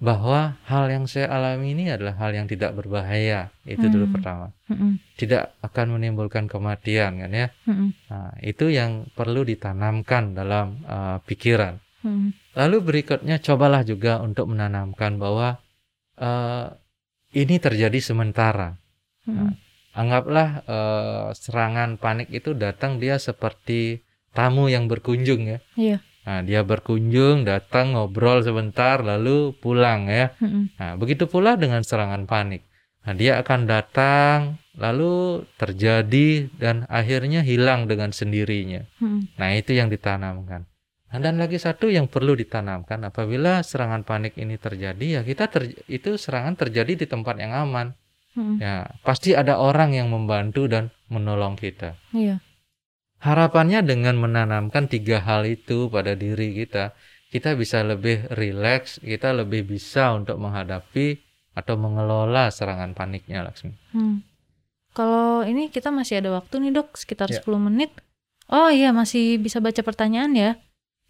bahwa hal yang saya alami ini adalah hal yang tidak berbahaya. Itu dulu Hmm. pertama. Mm-mm. Tidak akan menimbulkan kematian kan ya. Mm-mm. Nah, itu yang perlu ditanamkan dalam eh, pikiran. Mm-mm. Lalu berikutnya cobalah juga untuk menanamkan bahwa eh, ini terjadi sementara. Mm-mm. Anggaplah eh, serangan panik itu datang dia seperti tamu yang berkunjung ya. Iya. Nah, dia berkunjung, datang ngobrol sebentar lalu pulang ya. Mm-mm. Nah, begitu pula dengan serangan panik. Nah, dia akan datang, lalu terjadi dan akhirnya hilang dengan sendirinya. Mm. Nah, itu yang ditanamkan. Nah, dan lagi satu yang perlu ditanamkan apabila serangan panik ini terjadi ya kita ter- itu serangan terjadi di tempat yang aman. Mm. Ya, pasti ada orang yang membantu dan menolong kita. Iya. Harapannya dengan menanamkan tiga hal itu pada diri kita, kita bisa lebih rileks, kita lebih bisa untuk menghadapi atau mengelola serangan paniknya Laksmi. Hmm. Kalau ini kita masih ada waktu nih dok, sekitar Ya. 10 menit. Oh iya masih bisa baca pertanyaan ya.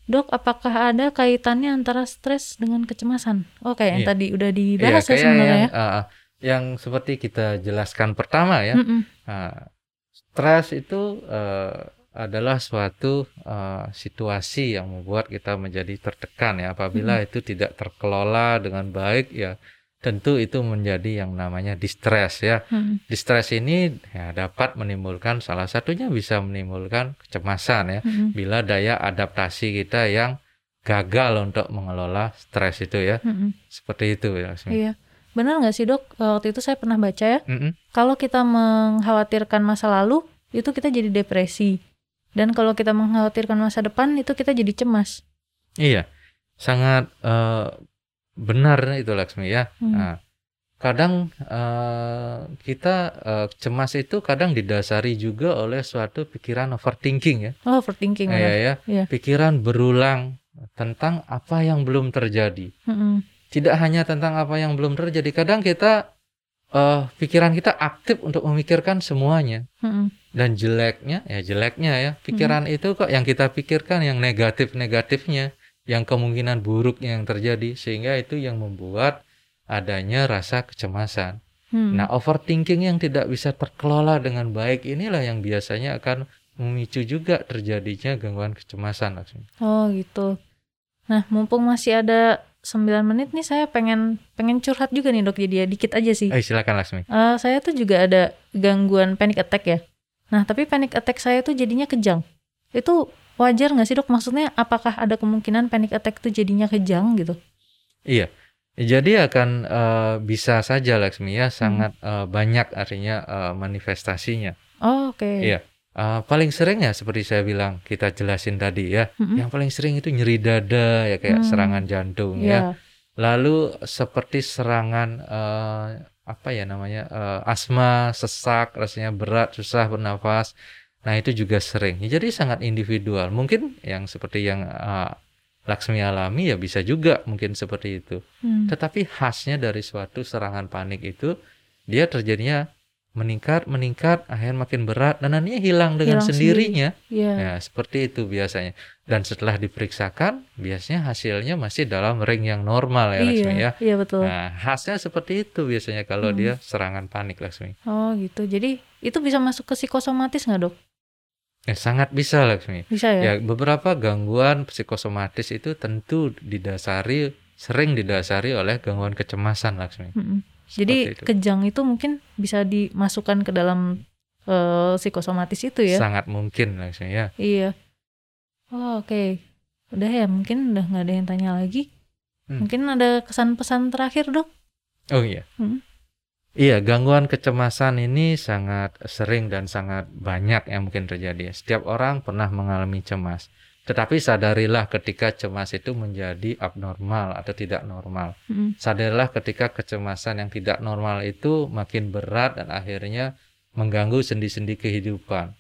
Dok, apakah ada kaitannya antara stres dengan kecemasan? Oh kayak yang Iya. tadi udah dibahas ya kayak sebenarnya yang, ya. ah, yang seperti kita jelaskan pertama ya, Mm-mm. Nah, stres itu eh, adalah suatu eh, situasi yang membuat kita menjadi tertekan ya. Apabila itu tidak terkelola dengan baik ya, tentu itu menjadi yang namanya distress ya. Mm-mm. Distress ini ya dapat menimbulkan salah satunya bisa menimbulkan kecemasan ya. Mm-mm. Bila daya adaptasi kita yang gagal untuk mengelola stres itu ya. Mm-mm. Seperti itu ya. Iya. Benar nggak sih dok? Eh, Waktu itu saya pernah baca ya. Mm-mm. Kalau kita mengkhawatirkan masa lalu, itu kita jadi depresi. Dan kalau kita mengkhawatirkan masa depan, itu kita jadi cemas. Iya, sangat eh, benar itu Laksmi ya. Hmm. Nah, kadang eh, kita eh, cemas itu kadang didasari juga oleh suatu pikiran overthinking ya. Oh, overthinking. Iya benar. ya, Iya. pikiran berulang tentang apa yang belum terjadi. Mm-mm. Tidak hanya tentang apa yang belum terjadi. Kadang kita eh, pikiran kita aktif untuk memikirkan semuanya. Mm-mm. Dan jeleknya, ya jeleknya ya, pikiran itu kok yang kita pikirkan yang negatif-negatifnya, yang kemungkinan buruknya yang terjadi, sehingga itu yang membuat adanya rasa kecemasan. Hmm. Nah, overthinking yang tidak bisa terkelola dengan baik inilah yang biasanya akan memicu juga terjadinya gangguan kecemasan. Laksmi. Oh gitu. Nah, mumpung masih ada 9 menit nih saya pengen pengen curhat juga nih dok jadi ya dikit aja sih. Eh, silakan Laksmi. Eh, saya tuh juga ada gangguan panic attack ya. Nah, tapi panic attack saya tuh jadinya kejang. Itu wajar nggak sih dok? Maksudnya apakah ada kemungkinan panic attack tuh jadinya kejang gitu? Iya. Jadi akan eh, bisa saja Laksmi ya, sangat eh, banyak artinya eh, manifestasinya. Oh, oke. Iya. Eh, paling sering ya seperti saya bilang kita jelasin tadi ya. Mm-mm. Yang paling sering itu nyeri dada ya kayak Hmm. serangan jantung Iya. ya. Lalu seperti serangan eh, apa ya namanya eh, asma, sesak, rasanya berat, susah bernafas. Nah itu juga sering. Ya, Jadi sangat individual. Mungkin yang seperti yang eh, Laksmi alami ya bisa juga mungkin seperti itu. Hmm. Tetapi khasnya dari suatu serangan panik itu dia terjadinya meningkat, meningkat, akhirnya makin berat dan nantinya hilang dengan Hilang sendirinya. Iya. Ya, seperti itu biasanya. Dan setelah diperiksakan, biasanya hasilnya masih dalam ring yang normal ya, Laksmi Iya, ya. iya betul. Nah, khasnya seperti itu biasanya kalau Hmm. dia serangan panik, Laksmi. Oh gitu. Jadi itu bisa masuk ke psikosomatis nggak dok? Ya, sangat bisa, Laksmi. Bisa ya? Ya, beberapa gangguan psikosomatis itu tentu didasari sering didasari oleh gangguan kecemasan, Laksmi. Mm-mm. Jadi itu. kejang itu mungkin bisa dimasukkan ke dalam eh, psikosomatis itu ya? sangat mungkin, Laksmi ya. Iya. Oh, oke. Udah ya, mungkin udah nggak ada yang tanya lagi. Hmm. Mungkin ada kesan-pesan terakhir dok? Oh iya. Hmm. Iya, gangguan kecemasan ini sangat sering dan sangat banyak yang mungkin terjadi. Setiap orang pernah mengalami cemas. Tetapi sadarilah ketika cemas itu menjadi abnormal atau tidak normal. Mm. Sadarilah ketika kecemasan yang tidak normal itu makin berat dan akhirnya mengganggu sendi-sendi kehidupan.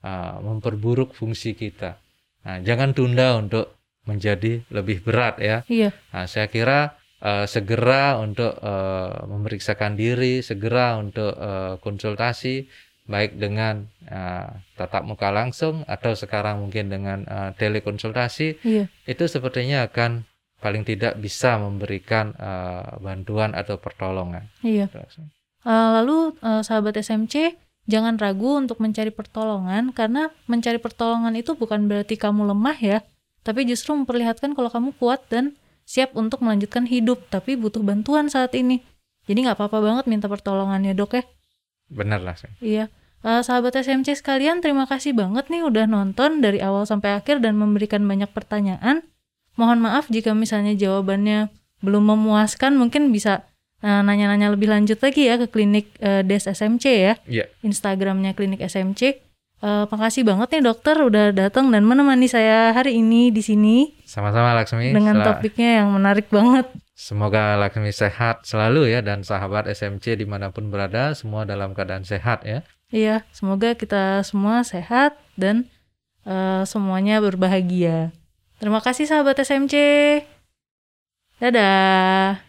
Ah, memperburuk fungsi kita. Nah, jangan tunda untuk menjadi lebih berat ya. Iya. Nah, saya kira eh, segera untuk eh, memeriksakan diri, segera untuk eh, konsultasi, baik dengan eh, tatap muka langsung atau sekarang mungkin dengan eh, telekonsultasi, Iya. itu sepertinya akan paling tidak bisa memberikan eh, bantuan atau pertolongan. Iya. Eh, lalu eh, sahabat SMC jangan ragu untuk mencari pertolongan karena mencari pertolongan itu bukan berarti kamu lemah ya, tapi justru memperlihatkan kalau kamu kuat dan siap untuk melanjutkan hidup, tapi butuh bantuan saat ini. Jadi nggak apa-apa banget minta pertolongannya dok ya. Benar lah. Sing. Iya. Eh, sahabat SMC sekalian, terima kasih banget nih udah nonton dari awal sampai akhir dan memberikan banyak pertanyaan. Mohon maaf jika misalnya jawabannya belum memuaskan, mungkin bisa Nah, nanya-nanya lebih lanjut lagi ya ke klinik eh, Des SMC ya. Iya. Instagramnya klinik SMC. Eh, makasih banget nih dokter udah datang dan menemani saya hari ini di sini Sama-sama Laksmi. dengan Sel- topiknya yang menarik banget. Semoga Laksmi sehat selalu ya dan sahabat SMC di mana pun berada semua dalam keadaan sehat ya. Iya, semoga kita semua sehat dan eh, semuanya berbahagia. Terima kasih sahabat SMC. Dadah.